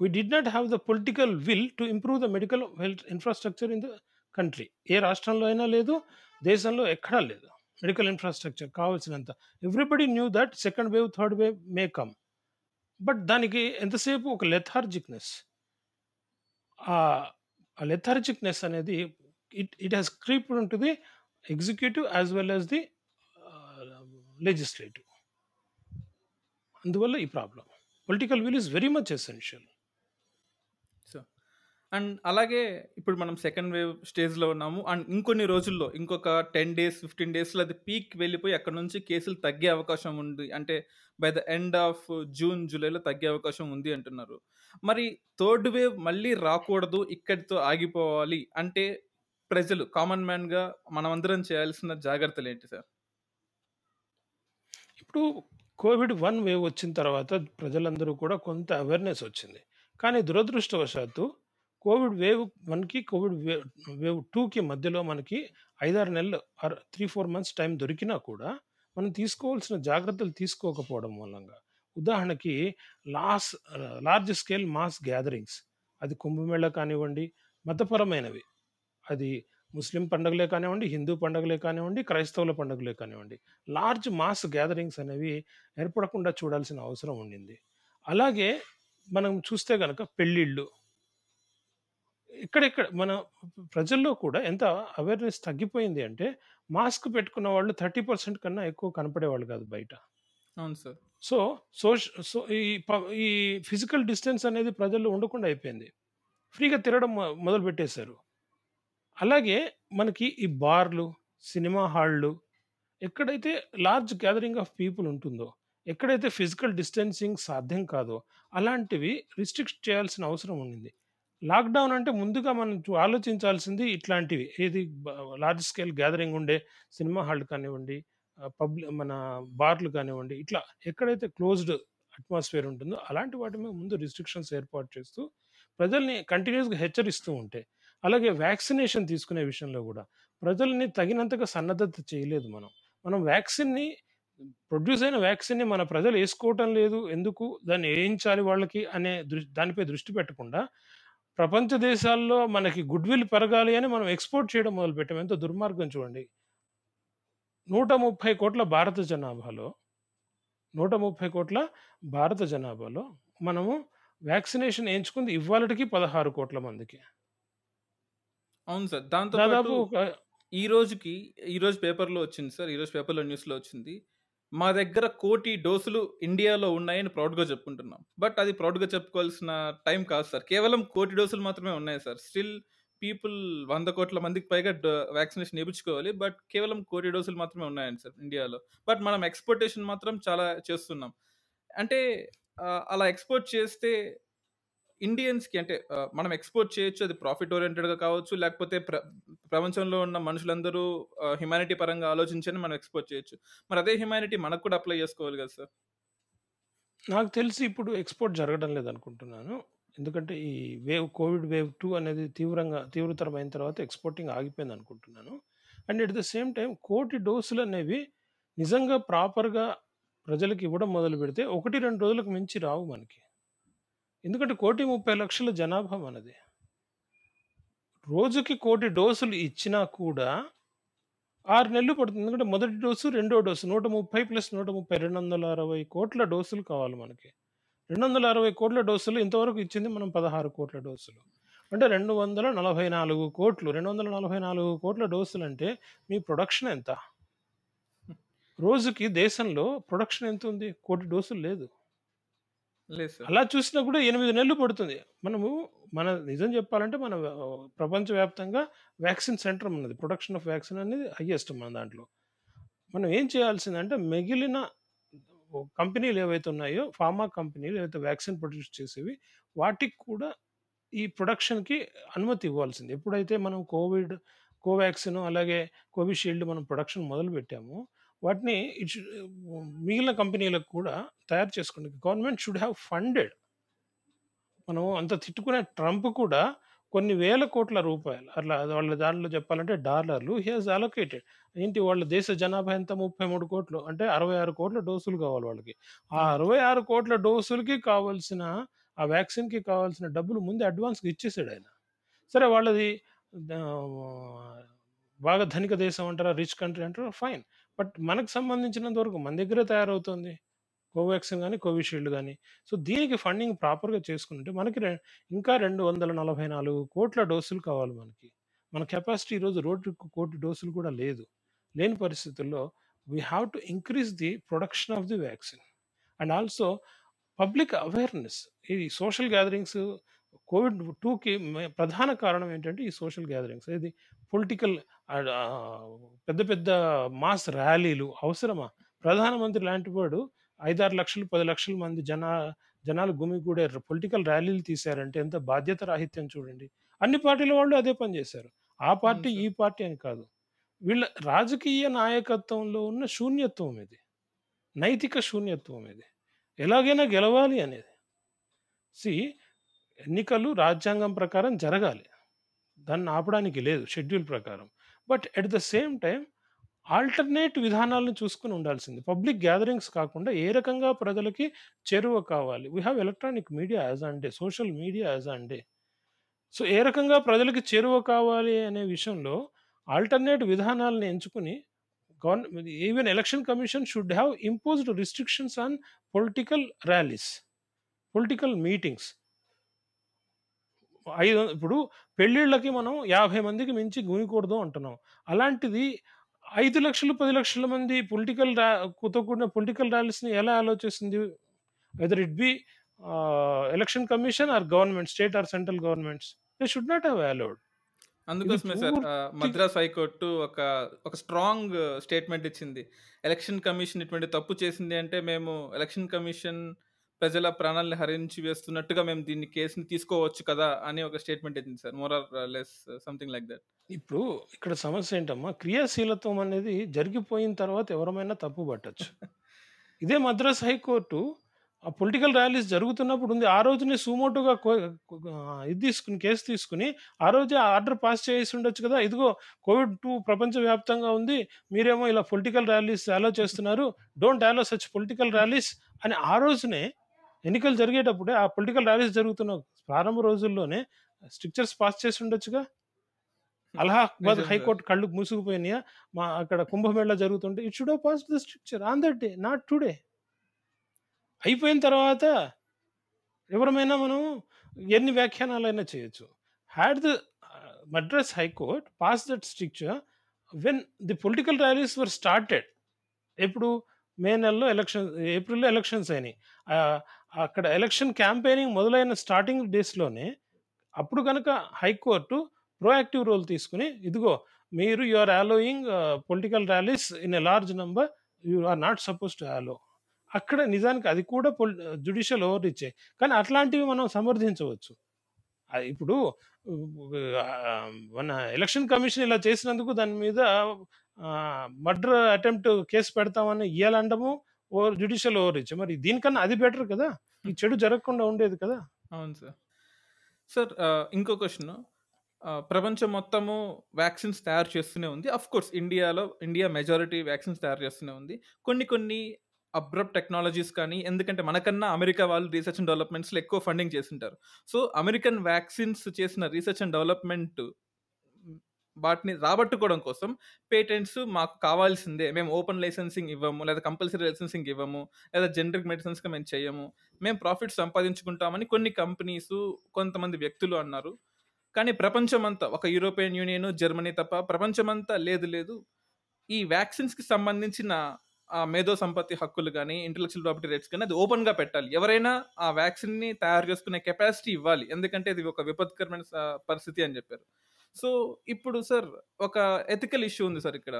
We did not have the political will to improve the medical health infrastructure in the country ఏ రాష్ట్రంలో అయినా లేదు దేశంలో ఎక్కడా లేదు. మెడికల్ ఇన్ఫ్రాస్ట్రక్చర్ కావాల్సినంత. Everybody knew that second wave third wave may come but దానికి ఎంతసేపు ఒక లెథార్జిక్నెస్ ఆ లెథార్జిక్నెస్ అనేది ఇట్ ఇట్ హ్యాస్ క్రీప్ ఉంటుంది executive as well as the legislative. అందువల్ల ఈ problem. Political will is very much essential. So and అలాగే ఇప్పుడు మనం సెకండ్ వేవ్ స్టేజ్లో ఉన్నాము. అండ్ ఇంకొన్ని రోజుల్లో ఇంకొక టెన్ డేస్ ఫిఫ్టీన్ డేస్లో అది పీక్ వెళ్ళిపోయి అక్కడ నుంచి కేసులు తగ్గే అవకాశం ఉంది. అంటే by the end of June జూలైలో తగ్గే అవకాశం ఉంది అంటున్నారు. మరి థర్డ్ వేవ్ మళ్ళీ రాకూడదు ఇక్కడితో ఆగిపోవాలి. అంటే ప్రజలు కామన్ మ్యాన్గా మనమందరం చేయాల్సిన జాగ్రత్తలు ఏంటి సార్? ఇప్పుడు కోవిడ్ వన్ వేవ్ వచ్చిన తర్వాత ప్రజలందరూ కూడా కొంత అవేర్నెస్ వచ్చింది. కానీ దురదృష్టవశాత్తు కోవిడ్ వేవ్ వన్కి కోవిడ్ వేవ్ వేవ్ టూకి మధ్యలో మనకి ఐదారు నెలలు or three four months time దొరికినా కూడా మనం తీసుకోవాల్సిన జాగ్రత్తలు తీసుకోకపోవడం మూలంగా. ఉదాహరణకి లాస్ లార్జ్ స్కేల్ మాస్ గ్యాదరింగ్స్ అది కుంభమేళ కానివ్వండి మతపరమైనవి. అది ముస్లిం పండుగలే కానివ్వండి హిందూ పండుగలే కానివ్వండి క్రైస్తవుల పండుగలే కానివ్వండి లార్జ్ మాస్ గ్యాదరింగ్స్ అనేవి ఏర్పడకుండా చూడాల్సిన అవసరం ఉండింది. అలాగే మనం చూస్తే కనుక పెళ్ళిళ్ళు. ఇక్కడెక్కడ మన ప్రజల్లో కూడా ఎంత అవేర్నెస్ తగ్గిపోయింది అంటే మాస్క్ పెట్టుకున్న వాళ్ళు థర్టీ పర్సెంట్ కన్నా ఎక్కువ కనపడేవాళ్ళు కాదు బయట. అవును సార్. సో సోష సో ఈ ఈ ఫిజికల్ డిస్టెన్స్ అనేది ప్రజల్లో ఉండకుండా అయిపోయింది. ఫ్రీగా తిరగడం మొదలు పెట్టేశారు అలాగే మనకి ఈ బార్లు సినిమా హాళ్ళు ఎక్కడైతే లార్జ్ గ్యాదరింగ్ ఆఫ్ పీపుల్ ఉంటుందో ఎక్కడైతే ఫిజికల్ డిస్టెన్సింగ్ సాధ్యం కాదో అలాంటివి రిస్ట్రిక్ట్ చేయాల్సిన అవసరం ఉండింది లాక్డౌన్ అంటే ముందుగా మనం ఆలోచించాల్సింది ఇట్లాంటివి. ఏది లార్జ్ స్కేల్ గ్యాదరింగ్ ఉండే సినిమా హాల్ కానివ్వండి పబ్లిక్ మన బార్లు కానివ్వండి ఇట్లా ఎక్కడైతే క్లోజ్డ్ అట్మాస్ఫియర్ ఉంటుందో అలాంటి వాటి మీద ముందు రిస్ట్రిక్షన్స్ ఏర్పాటు చేస్తూ ప్రజల్ని కంటిన్యూస్గా హెచ్చరిస్తూ ఉంటే అలాగే వ్యాక్సినేషన్ తీసుకునే విషయంలో కూడా ప్రజల్ని తగినంతగా సన్నద్ధత చేయలేదు మనం. మనం వ్యాక్సిన్ని ప్రొడ్యూస్ అయిన వ్యాక్సిన్ని మన ప్రజలు వేసుకోవటం లేదు ఎందుకు దాన్ని వేయించాలి వాళ్ళకి అనే దృష్టి దానిపై దృష్టి పెట్టకుండా ప్రపంచ దేశాల్లో మనకి గుడ్ విల్ పెరగాలి అని మనం ఎక్స్పోర్ట్ చేయడం మొదలుపెట్టాం. ఎంతో దుర్మార్గం చూడండి. నూట ముప్పై కోట్ల భారత జనాభాలో నూట ముప్పై కోట్ల భారత జనాభాలో మనము వ్యాక్సినేషన్ వేయించుకుంది ఇవాళకి పదహారు కోట్ల మందికి. అవును సార్. దాంతో దాదాపు పాటు ఈ రోజుకి ఈ రోజు పేపర్లో వచ్చింది సార్ ఈ రోజు పేపర్లో న్యూస్లో వచ్చింది మా దగ్గర కోటి డోసులు ఇండియాలో ఉన్నాయని ప్రౌడ్గా చెప్పుకుంటున్నాం. బట్ అది ప్రౌడ్గా చెప్పుకోవాల్సిన టైం కాదు సార్. కేవలం కోటి డోసులు మాత్రమే ఉన్నాయి సార్. స్టిల్ పీపుల్ వంద కోట్ల మందికి పైగా వ్యాక్సినేషన్ వేయించుకోవాలి బట్ కేవలం కోటి డోసులు మాత్రమే ఉన్నాయండి సార్ ఇండియాలో. బట్ మనం ఎక్స్పోర్టేషన్ మాత్రం చాలా చేస్తున్నాం. అంటే అలా ఎక్స్పోర్ట్ చేస్తే ఇండియన్స్కి అంటే మనం ఎక్స్పోర్ట్ చేయొచ్చు అది ప్రాఫిట్ ఓరియంటెడ్గా కావచ్చు లేకపోతే ప్ర ప్రపంచంలో ఉన్న మనుషులందరూ హ్యుమానిటీ పరంగా ఆలోచించని మనం ఎక్స్పోర్ట్ చేయొచ్చు. మరి అదే హ్యుమానిటీ మనకు కూడా అప్లై చేసుకోవాలి కదా సార్ నాకు తెలిసి ఇప్పుడు ఎక్స్పోర్ట్ జరగడం లేదనుకుంటున్నాను. ఎందుకంటే ఈ వేవ్ కోవిడ్ వేవ్ టూ అనేది తీవ్రంగా తీవ్రతరమైన తర్వాత ఎక్స్పోర్టింగ్ ఆగిపోయింది అనుకుంటున్నాను. And at the same time కోటి డోసులు అనేవి నిజంగా ప్రాపర్గా ప్రజలకు ఇవ్వడం మొదలు పెడితే ఒకటి రెండు రోజులకు మించి రావు మనకి. ఎందుకంటే కోటి ముప్పై లక్షల జనాభా మనది. రోజుకి కోటి డోసులు ఇచ్చినా కూడా ఆరు నెలలు పడుతుంది. ఎందుకంటే మొదటి డోసు రెండో డోసు నూట ముప్పై ప్లస్ నూట ముప్పై రెండు వందల అరవై కోట్ల డోసులు కావాలి మనకి. రెండు వందల అరవై కోట్ల డోసులు ఇంతవరకు ఇచ్చింది మనం పదహారు కోట్ల డోసులు. అంటే రెండు వందల నలభై నాలుగు కోట్లు రెండు వందల నలభై నాలుగు కోట్ల డోసులు అంటే మీ ప్రొడక్షన్ ఎంత? రోజుకి దేశంలో ప్రొడక్షన్ ఎంత ఉంది? కోటి డోసులు లేదు. లేదు సార్. అలా చూసినా కూడా ఎనిమిది నెలలు పడుతుంది. మనము మన నిజం చెప్పాలంటే మన ప్రపంచవ్యాప్తంగా వ్యాక్సిన్ సెంటర్ ఉన్నది. ప్రొడక్షన్ ఆఫ్ వ్యాక్సిన్ అనేది హయ్యెస్ట్ మన దాంట్లో. మనం ఏం చేయాల్సిందంటే మిగిలిన కంపెనీలు ఏవైతే ఉన్నాయో ఫార్మా కంపెనీలు ఏవైతే వ్యాక్సిన్ ప్రొడ్యూస్ చేసేవి వాటికి కూడా ఈ ప్రొడక్షన్కి అనుమతి ఇవ్వాల్సింది. ఎప్పుడైతే మనం కోవిడ్ కోవాక్సిన్ అలాగే కోవిషీల్డ్ మనం ప్రొడక్షన్ మొదలు పెట్టామో వాటిని ఇట్ మిగిలిన కంపెనీలకు కూడా తయారు చేసుకోండి. Government should have funded. మనం అంత తిట్టుకునే ట్రంప్ కూడా కొన్ని వేల కోట్ల రూపాయలు అట్లా వాళ్ళ దాంట్లో చెప్పాలంటే డాలర్లు హీ హాజ్ అలొకేటెడ్ ఏంటి వాళ్ళ దేశ జనాభా ఎంత? ముప్పై మూడు కోట్లు అంటే అరవై ఆరు కోట్ల డోసులు కావాలి వాళ్ళకి. ఆ అరవై ఆరు కోట్ల డోసులకి కావాల్సిన ఆ వ్యాక్సిన్కి కావాల్సిన డబ్బులు ముందే అడ్వాన్స్గా ఇచ్చేసాడు ఆయన. సరే వాళ్ళది బాగా ధనిక దేశం అంటారా రిచ్ కంట్రీ అంటారా? ఫైన్. బట్ మనకు సంబంధించినంత వరకు మన దగ్గరే తయారవుతుంది. కోవాక్సిన్ కానీ కోవిషీల్డ్ కానీ సో దీనికి ఫండింగ్ ప్రాపర్గా చేసుకుంటే మనకి రె- ఇంకా రెండు వందల నలభై నాలుగు కోట్ల డోసులు కావాలి మనకి. మన కెపాసిటీ ఈరోజు రోడ్డు కోటి డోసులు కూడా లేదు. లేని పరిస్థితుల్లో we have to increase the production of the vaccine and also public awareness ఈ సోషల్ గ్యాదరింగ్స్ కోవిడ్ టూకి ప్రధాన కారణం ఏంటంటే ఈ సోషల్ గ్యాదరింగ్స్ ఇది పొలిటికల్ పెద్ద పెద్ద మాస్ ర్యాలీలు అవసరమా? ప్రధానమంత్రి లాంటి వాడు ఐదారు లక్షలు పది లక్షల మంది జన జనాలు గుమిగూడే పొలిటికల్ ర్యాలీలు తీశారంటే ఎంత బాధ్యత రాహిత్యం చూడండి. అన్ని పార్టీల వాళ్ళు అదే పని చేశారు. ఆ పార్టీ ఈ పార్టీ అని కాదు. వీళ్ళ రాజకీయ నాయకత్వంలో ఉన్న శూన్యత్వం ఇది. నైతిక శూన్యత్వం ఇది. ఎలాగైనా గెలవాలి అనేది. సి ఎన్నికలు రాజ్యాంగం ప్రకారం జరగాలి. దాన్ని ఆపడానికి లేదు షెడ్యూల్ ప్రకారం. But at the same time alternate విధానాలను చూసుకుని ఉండాల్సింది. పబ్లిక్ గ్యాదరింగ్స్ కాకుండా ఏ రకంగా ప్రజలకి చేరువ కావాలి? We have electronic media as and social media as and so ఏ రకంగా ప్రజలకి చేరువ కావాలి అనే విషయంలో ఆల్టర్నేట్ విధానాలను ఎంచుకుని government even election commission should have imposed restrictions on political rallies political meetings ఐదు ఇప్పుడు పెళ్ళిళ్ళకి మనం యాభై మందికి మించి గుమికూడదు అంటున్నాం. అలాంటిది ఐదు లక్షలు పది లక్షల మంది పొలిటికల్తో కూడిన పొలిటికల్ ర్యాలీస్ని ఎలా ఆలోచిస్తుంది? Whether it be election commission or government state or central governments they should not have allowed అందుకోసమే సార్ మద్రాస్ హైకోర్టు ఒక ఒక స్ట్రాంగ్ స్టేట్మెంట్ ఇచ్చింది. ఎలక్షన్ కమిషన్ ఇటువంటి తప్పు చేసింది అంటే మేము ఎలక్షన్ కమిషన్ ప్రజల ప్రాణాలను హరించి వేస్తున్నట్టుగా మేము దీన్ని కేసుని తీసుకోవచ్చు కదా అని ఒక స్టేట్మెంట్ ఇచ్చింది sir. More or less something like that ఇప్పుడు ఇక్కడ సమస్య ఏంటమ్మా? క్రియాశీలత్వం అనేది జరిగిపోయిన తర్వాత ఎవరమైనా తప్పు పట్టచ్చు. ఇదే మద్రాస్ హైకోర్టు ఆ పొలిటికల్ ర్యాలీస్ జరుగుతున్నప్పుడు ఉంది. ఆ రోజునే సుమోటోగా ఇది తీసుకుని కేసు తీసుకుని ఆ రోజే ఆర్డర్ పాస్ చేసి ఉండొచ్చు కదా. ఇదిగో కోవిడ్ టూ ప్రపంచవ్యాప్తంగా ఉంది. మీరేమో ఇలా పొలిటికల్ ర్యాలీస్ అలో చేస్తున్నారు. Don't allow such political rallies అని ఆ రోజునే ఎన్నికలు జరిగేటప్పుడే ఆ పొలిటికల్ ర్యాలీస్ జరుగుతున్న ప్రారంభ రోజుల్లోనే స్ట్రిక్చర్స్ పాస్ చేసి ఉండొచ్చుగా? అలహాబాద్. హైకోర్టు కళ్ళు మూసుకుపోయినాయా? మా అక్కడ కుంభమేళ జరుగుతుంటే it should pass the stricture on that day not today అయిపోయిన తర్వాత ఎవరమైనా మనం ఎన్ని వ్యాఖ్యానాలైనా చేయొచ్చు. Had the Madras high court pass that stricture when the political rallies were started ఎప్పుడు? మే నెలలో ఎలక్షన్ ఏప్రిల్లో ఎలక్షన్స్ అయినాయి. అక్కడ ఎలక్షన్ క్యాంపెయినింగ్ మొదలైన స్టార్టింగ్ డేస్లోనే అప్పుడు కనుక హైకోర్టు ప్రోయాక్టివ్ రోల్ తీసుకుని ఇదిగో మీరు you are allowing political rallies in a large number you are not suppose to allow. అక్కడ నిజానికి అది కూడా పొలి జుడిషియల్ ఓవర్ ఇచ్చే. కానీ అట్లాంటివి మనం సమర్థించవచ్చు. ఇప్పుడు మన ఎలక్షన్ కమిషన్ ఇలా చేసినందుకు దాని మీద మర్డర్ అటెంప్ట్ కేసు పెడతామని ఇయ్యాలండము. ఓ జుడిషియల్ ఓవర్ ఇచ్చే మరి దీనికన్నా అది బెటర్ కదా? ఈ చెడు జరగకుండా ఉండేది కదా? అవును సార్. సార్ ఇంకో క్వశ్చన్ ప్రపంచం మొత్తము వ్యాక్సిన్స్ తయారు చేస్తూనే ఉంది. అఫ్ కోర్స్ ఇండియాలో ఇండియా మెజారిటీ వ్యాక్సిన్స్ తయారు చేస్తూనే ఉంది. కొన్ని కొన్ని అబ్రప్ట్ టెక్నాలజీస్ కానీ ఎందుకంటే మనకన్నా అమెరికా వాళ్ళు రీసెర్చ్ అండ్ డెవలప్మెంట్స్లో ఎక్కువ ఫండింగ్ చేసింటారు. సో అమెరికన్ వ్యాక్సిన్స్ చేసిన రీసెర్చ్ అండ్ డెవలప్మెంట్ వాటిని రాబట్టుకోవడం కోసం పేటెంట్స్ మాకు కావాల్సిందే. మేము ఓపెన్ లైసెన్సింగ్ ఇవ్వము లేదా కంపల్సరీ లైసెన్సింగ్ ఇవ్వము లేదా జనరిక్ మెడిసిన్స్గా మేము చేయము. మేము ప్రాఫిట్ సంపాదించుకుంటామని కొన్ని కంపెనీస్ కొంతమంది వ్యక్తులు అన్నారు. కానీ ప్రపంచమంతా ఒక యూరోపియన్ యూనియన్ జర్మనీ తప్ప ప్రపంచమంతా లేదు లేదు. ఈ వ్యాక్సిన్స్కి సంబంధించిన మేధో సంపత్తి హక్కులు కానీ ఇంటలెక్చువల్ ప్రాపర్టీ రైట్స్ కానీ అది ఓపెన్గా పెట్టాలి. ఎవరైనా ఆ వ్యాక్సిన్ని తయారు చేసుకునే కెపాసిటీ ఇవ్వాలి. ఎందుకంటే ఇది ఒక విపత్కరమైన పరిస్థితి అని చెప్పారు. సో ఇప్పుడు సార్ ఒక ఎథికల్ ఇష్యూ ఉంది సార్ ఇక్కడ.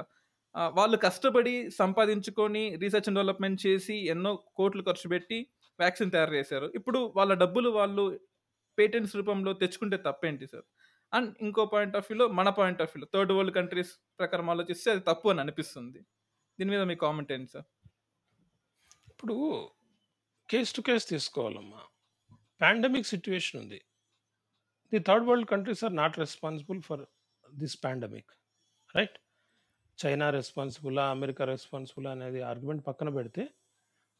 వాళ్ళు కష్టపడి సంపాదించుకొని రీసెర్చ్ అండ్ డెవలప్మెంట్ చేసి ఎన్నో కోట్లు ఖర్చు పెట్టి వ్యాక్సిన్ తయారు చేశారు. ఇప్పుడు వాళ్ళ డబ్బులు వాళ్ళు పేటెంట్స్ రూపంలో తెచ్చుకుంటే తప్పేంటి సార్? అండ్ ఇంకో పాయింట్ ఆఫ్ వ్యూలో మన పాయింట్ ఆఫ్ వ్యూలో థర్డ్ వరల్డ్ కంట్రీస్ ప్రకారం ఆలోచిస్తే అది తప్పు అని అనిపిస్తుంది. దీని మీద మీ కామెంట్ ఏంటి సార్? ఇప్పుడు కేస్ టు కేస్ తీసుకోవాలమ్మా. పాండమిక్ సిచ్యువేషన్ ఉంది. The third world countries are not responsible for this pandemic right China రెస్పాన్సిబులా America responsible అనేది ఆర్గ్యుమెంట్ పక్కన పెడితే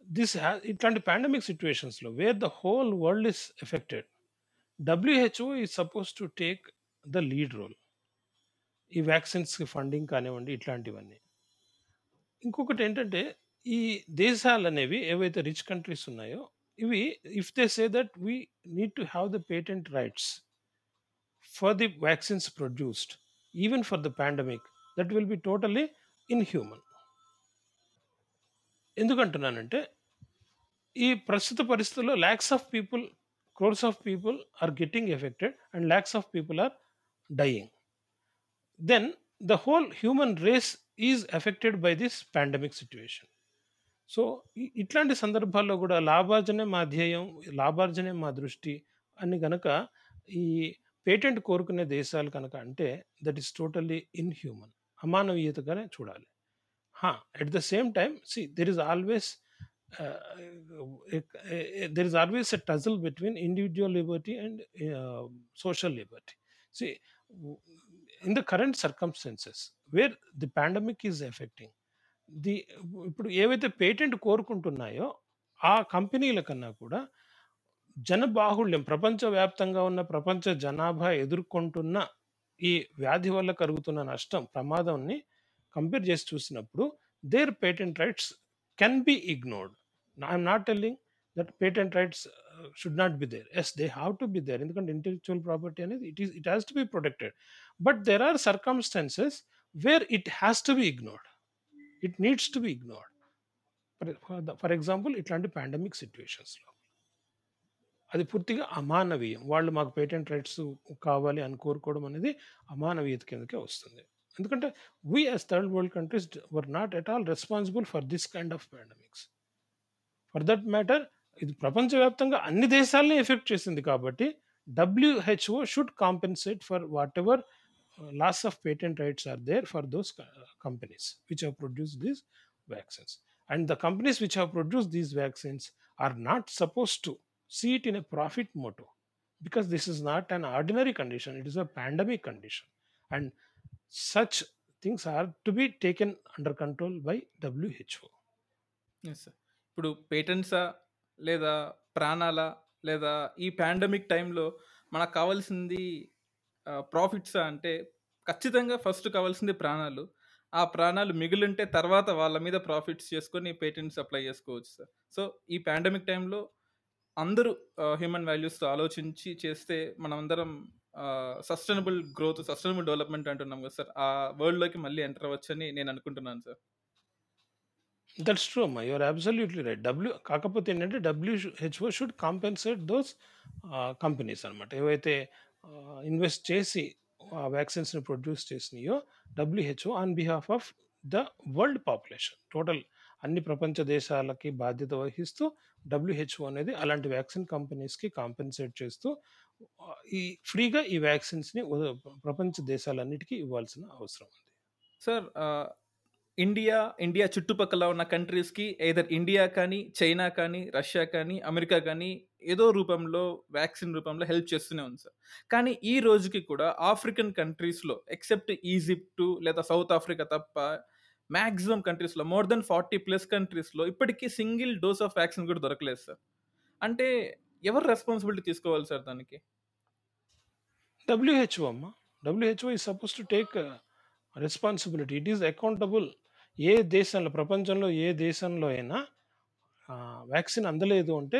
దిస్ హ్యా ఇట్లాంటి పాండమిక్ సిచ్యువేషన్స్లో where the whole world is affected WHO ఈ suppose to take the lead role ఈ వ్యాక్సిన్స్కి ఫండింగ్ కానివ్వండి ఇట్లాంటివన్నీ. ఇంకొకటి ఏంటంటే ఈ దేశాలు అనేవి ఏవైతే రిచ్ కంట్రీస్ ఉన్నాయో ఇవి if they say that we need to have the patent rights for the vaccines produced even for the pandemic that will be totally inhuman ఎందుకంటున్నానంటే ఈ ప్రస్తుత పరిస్థితుల్లో lakhs of people crores of people are getting affected and lakhs of people are dying then the whole human race is affected by this pandemic situation so ఇట్లాంటి సందర్భాల్లో కూడా లాభార్జనే మా ధ్యేయం లాభార్జనే మా దృష్టి అని కనుక ఈ పేటెంట్ కోరుకునే దేశాలు కనుక అంటే దట్ ఈస్ టోటల్లీ ఇన్హ్యూమన్ అమానవీయతగానే చూడాలి. At the same time see there is always there is always a tussle between individual liberty and social liberty see in the current circumstances where the pandemic is affecting the ఇప్పుడు ఏవైతే patent కోరుకుంటున్నాయో ఆ కంపెనీల కన్నా కూడా జనబాహుళ్యం ప్రపంచవ్యాప్తంగా ఉన్న ప్రపంచ జనాభా ఎదుర్కొంటున్న ఈ వ్యాధి వల్ల కలుగుతున్న నష్టం ప్రమాదాన్ని కంపేర్ చేసి చూసినప్పుడు their patent rights can be ignored I'm not telling that patent rights should not be there yes they have to be there ఎందుకంటే ఇంటెలెక్చువల్ ప్రాపర్టీ అనేది it is it has to be protected but there are circumstances where it has to be ignored it needs to be ignored for example ఇట్లాంటి pandemic సిచ్యువేషన్స్లో అది పూర్తిగా అమానవీయం. వాళ్ళు మాకు patent rights కావాలి అని కోరుకోవడం అనేది అమానవీయత కిందకే వస్తుంది. ఎందుకంటే we as third world countries were not at all responsible for this kind of pandemics for that matter ఇది ప్రపంచవ్యాప్తంగా అన్ని దేశాలని ఎఫెక్ట్ చేసింది కాబట్టి WHO should compensate for whatever loss of patent rights are there for those companies which have produce these vaccines and the companies which have produce these vaccines are not suppose to see it in a profit motto because this is not an ordinary condition it is a pandemic condition and such things are to be taken under control by WHO yes sir ఇప్పుడు పేటెంట్సా లేదా ప్రాణాల లేదా ఈ pandemic టైంలో మనకు కావాల్సింది ప్రాఫిట్సా అంటే ఖచ్చితంగా ఫస్ట్ కావాల్సింది ప్రాణాలు ఆ ప్రాణాలు మిగులుంటే తర్వాత వాళ్ళ మీద ప్రాఫిట్స్ చేసుకొని పేటెంట్స్ అప్లై చేసుకోవచ్చు సార్ సో ఈ పాండమిక్ టైంలో అందరూ హ్యూమన్ వాల్యూస్తో ఆలోచించి చేస్తే మనమందరం సస్టైనబుల్ గ్రోత్ సస్టైనబుల్ డెవలప్మెంట్ అంటున్నాం కదా సార్. ఆ వరల్డ్లోకి మళ్ళీ ఎంటర్ అవ్వచ్చని నేను అనుకుంటున్నాను సార్. దట్స్ ట్రూ అమ్మా. యువర్ అబ్సల్యూట్లీ రైట్ డబ్ల్యూ కాకపోతే ఏంటంటే W H O should compensate those companies అనమాట ఏవైతే ఇన్వెస్ట్ చేసి ఆ వ్యాక్సిన్స్ని produce చేసినాయో WHO on behalf of the world population total అన్ని ప్రపంచ దేశాలకి బాధ్యత వహిస్తూ డబ్ల్యూహెచ్ఓ అనేది అలాంటి వ్యాక్సిన్ కంపెనీస్కి కాంపెన్సేట్ చేస్తూ ఈ ఫ్రీగా ఈ వ్యాక్సిన్స్ని ప్రపంచ దేశాలన్నిటికీ ఇవ్వాల్సిన అవసరం ఉంది. సార్ ఇండియా ఇండియా చుట్టుపక్కల ఉన్న కంట్రీస్కి ఏదర్ ఇండియా కానీ చైనా కానీ రష్యా కానీ అమెరికా కానీ ఏదో రూపంలో వ్యాక్సిన్ రూపంలో హెల్ప్ చేస్తూనే ఉంది సార్. కానీ ఈ రోజుకి కూడా ఆఫ్రికన్ కంట్రీస్లో ఎక్సెప్ట్ ఈజిప్టు లేదా సౌత్ ఆఫ్రికా తప్ప మ్యాక్సిమం కంట్రీస్లో మోర్ దెన్ ఫార్టీ ప్లస్ కంట్రీస్లో ఇప్పటికీ సింగిల్ డోస్ ఆఫ్ వ్యాక్సిన్ కూడా దొరకలేదు సార్. అంటే ఎవరు రెస్పాన్సిబిలిటీ తీసుకోవాలి సార్ దానికి? డబ్ల్యూహెచ్ఓ అమ్మ. డబ్ల్యూహెచ్ఓ ఈ suppose to take uh, responsibility. It is accountable. ఏ దేశంలో ప్రపంచంలో ఏ దేశంలో అయినా వ్యాక్సిన్ అందలేదు అంటే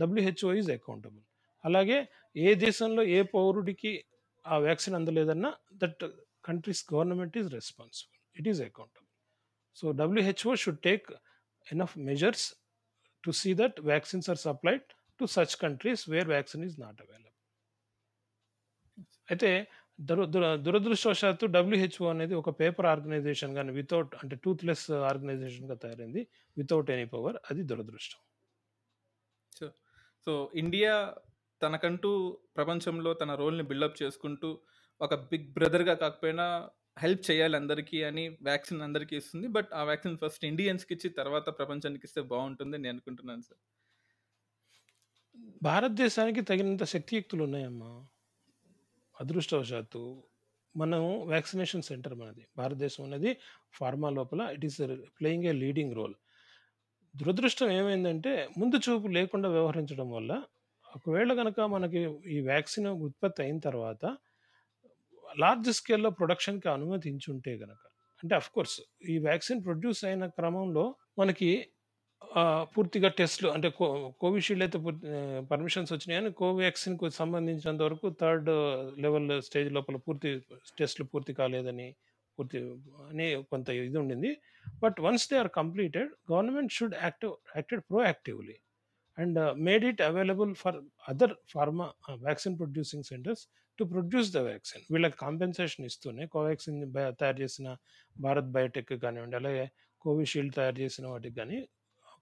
డబ్ల్యూహెచ్ఓ ఈజ్ అకౌంటబుల్. అలాగే ఏ దేశంలో ఏ పౌరుడికి ఆ vaccine అందలేదన్నా that countries government is responsible. It is accountable so WHO should take enough measures to see that vaccines are supplied to such countries where vaccine is not available అయితే దుర దురదృష్టవశాత్తు WHO అనేది ఒక పేపర్ ఆర్గనైజేషన్ కానీ without అంటే టూత్లెస్ ఆర్గనైజేషన్గా తయారైంది. Without any power అది దురదృష్టం. సో సో ఇండియా తనకంటూ ప్రపంచంలో తన రోల్ని బిల్డప్ చేసుకుంటూ ఒక బిగ్ బ్రదర్గా కాకపోయినా హెల్ప్ చేయాలి అందరికీ అని వ్యాక్సిన్ అందరికీ ఇస్తుంది. బట్ ఆ వ్యాక్సిన్ ఫస్ట్ ఇండియన్స్కి ఇచ్చి తర్వాత ప్రపంచానికి ఇస్తే బాగుంటుంది నేను అనుకుంటున్నాను సార్. భారతదేశానికి తగినంత శక్తియుక్తులు ఉన్నాయమ్మా. అదృష్టవశాత్తు మనం వ్యాక్సినేషన్ సెంటర్ మనది. భారతదేశం అనేది ఫార్మా లోపల it is playing a leading role. దురదృష్టం ఏమైందంటే ముందు చూపు లేకుండా వ్యవహరించడం వల్ల ఒకవేళ కనుక మనకి ఈ వ్యాక్సిన్ ఉత్పత్తి అయిన తర్వాత లార్జ్ స్కేల్లో ప్రొడక్షన్కి అనుమతించుంటే కనుక అంటే కోర్స్ ఈ వ్యాక్సిన్ ప్రొడ్యూస్ అయిన క్రమంలో మనకి పూర్తిగా టెస్ట్లు అంటే కో కోవిషీల్డ్ అయితే పర్మిషన్స్ వచ్చినాయని కోవాక్సిన్కు సంబంధించినంత వరకు థర్డ్ లెవెల్ స్టేజ్ లోపల పూర్తి టెస్ట్లు పూర్తి కాలేదని పూర్తి అని కొంత ఇది ఉండింది. But once they are completed government should active acted proactively and made it available for other pharma vaccine producing centres to produce the vaccine. వీళ్ళకి కాంపెన్సేషన్ ఇస్తూనే కోవాక్సిన్ బయ- తయారు చేసిన భారత్ బయోటెక్ కానివ్వండి అలాగే కోవిషీల్డ్ తయారు చేసిన వాటికి కానీ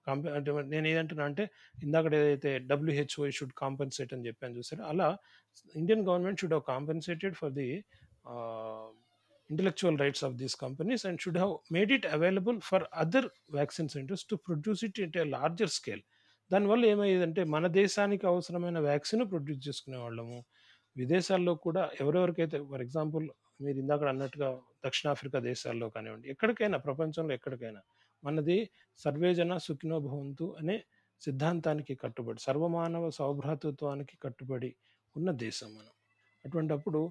కాంపె అంటే నేను ఏదంటున్నా అంటే ఇందాక ఏదైతే డబ్ల్యూహెచ్ఓ షుడ్ కాంపెన్సేట్ అని చెప్పాను చూసారు అలా Indian government should have compensated for the intellectual rights of these companies and should have made it available for other vaccine centres to produce it it a larger scale. దానివల్ల ఏమయ్యేదంటే మన దేశానికి అవసరమైన vaccine produce చేసుకునే వాళ్ళము విదేశాల్లో కూడా ఎవరెవరికైతే for example మీరు ఇందాక అన్నట్టుగా దక్షిణాఫ్రికా దేశాల్లో కానివ్వండి ఎక్కడికైనా ప్రపంచంలో ఎక్కడికైనా మనది సర్వేజన సుఖినో భవంతు అనే సిద్ధాంతానికి కట్టుబడి సర్వమానవ సౌభ్రాతృత్వానికి కట్టుబడి ఉన్న దేశం మనం. అటువంటప్పుడు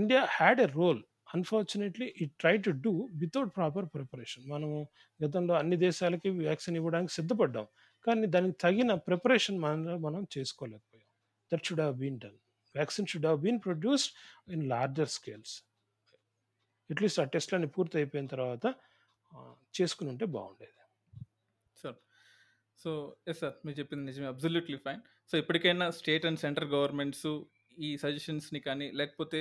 India had a role. Unfortunately it try to do without proper preparation. మనము గతంలో అన్ని దేశాలకి వ్యాక్సిన్ ఇవ్వడానికి సిద్ధపడ్డాం కానీ దానికి తగిన ప్రిపరేషన్ మన మనం చేసుకోలేకపోయాం. That should have been done. Vaccine should have been produced in larger scales at least ఆ టెస్ట్లన్నీ పూర్తి అయిపోయిన తర్వాత చేసుకుని ఉంటే బాగుండేది. సార్ సో ఎస్ సార్ మీరు చెప్పింది నిజమే అబ్జల్యూట్లీ ఫైన్ సో ఇప్పటికైనా స్టేట్ అండ్ సెంట్రల్ గవర్నమెంట్స్ ఈ సజెషన్స్ని కానీ లేకపోతే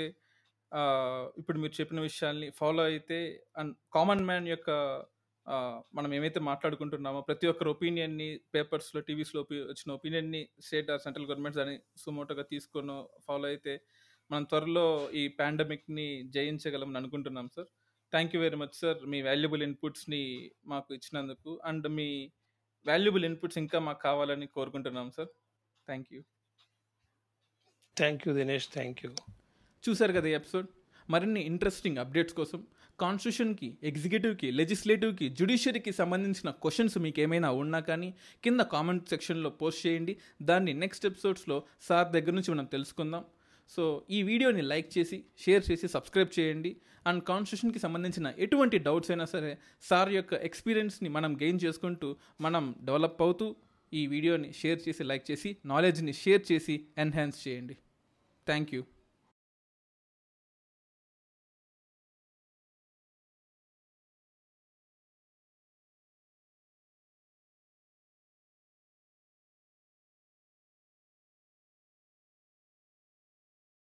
ఇప్పుడు మీరు చెప్పిన విషయాల్ని ఫాలో అయితే అండ్ కామన్ మ్యాన్ యొక్క మనం ఏమైతే మాట్లాడుకుంటున్నామో ప్రతి ఒక్కరి ఒపీనియన్ని పేపర్స్లో టీవీస్లో వచ్చిన ఒపీనియన్ని స్టేట్ ఆర్ సెంట్రల్ గవర్నమెంట్స్ దాన్ని సుమోటోగా తీసుకొని ఫాలో అయితే మనం త్వరలో ఈ పాండమిక్ని జయించగలమని అనుకుంటున్నాం sir thank you very much sir me valuable ఇన్పుట్స్ని మాకు ఇచ్చినందుకు అండ్ మీ వాల్యుబుల్ ఇన్పుట్స్ ఇంకా మాకు కావాలని కోరుకుంటున్నాం sir thank you thank you Dinesh thank you చూశారు కదా ఈ ఎపిసోడ్ మరిన్ని ఇంట్రెస్టింగ్ అప్డేట్స్ కోసం కాన్స్టిట్యూషన్కి ఎగ్జిక్యూటివ్కి లెజిస్లేటివ్కి జ్యుడిషియరీకి సంబంధించిన క్వశ్చన్స్ మీకు ఏమైనా ఉన్నా కానీ కింద కామెంట్ సెక్షన్లో పోస్ట్ చేయండి. దాన్ని నెక్స్ట్ ఎపిసోడ్స్లో సార్ దగ్గర నుంచి మనం తెలుసుకుందాం. సో ఈ వీడియోని లైక్ చేసి షేర్ చేసి సబ్స్క్రైబ్ చేయండి. అండ్ కాన్స్టిట్యూషన్కి సంబంధించిన ఎటువంటి డౌట్స్ అయినా సరే సార్ యొక్క ఎక్స్పీరియన్స్ని మనం గెయిన్ చేసుకుంటూ మనం డెవలప్ అవుతూ ఈ వీడియోని షేర్ చేసి లైక్ చేసి నాలెడ్జ్ని షేర్ చేసి ఎన్హాన్స్ చేయండి. Thank you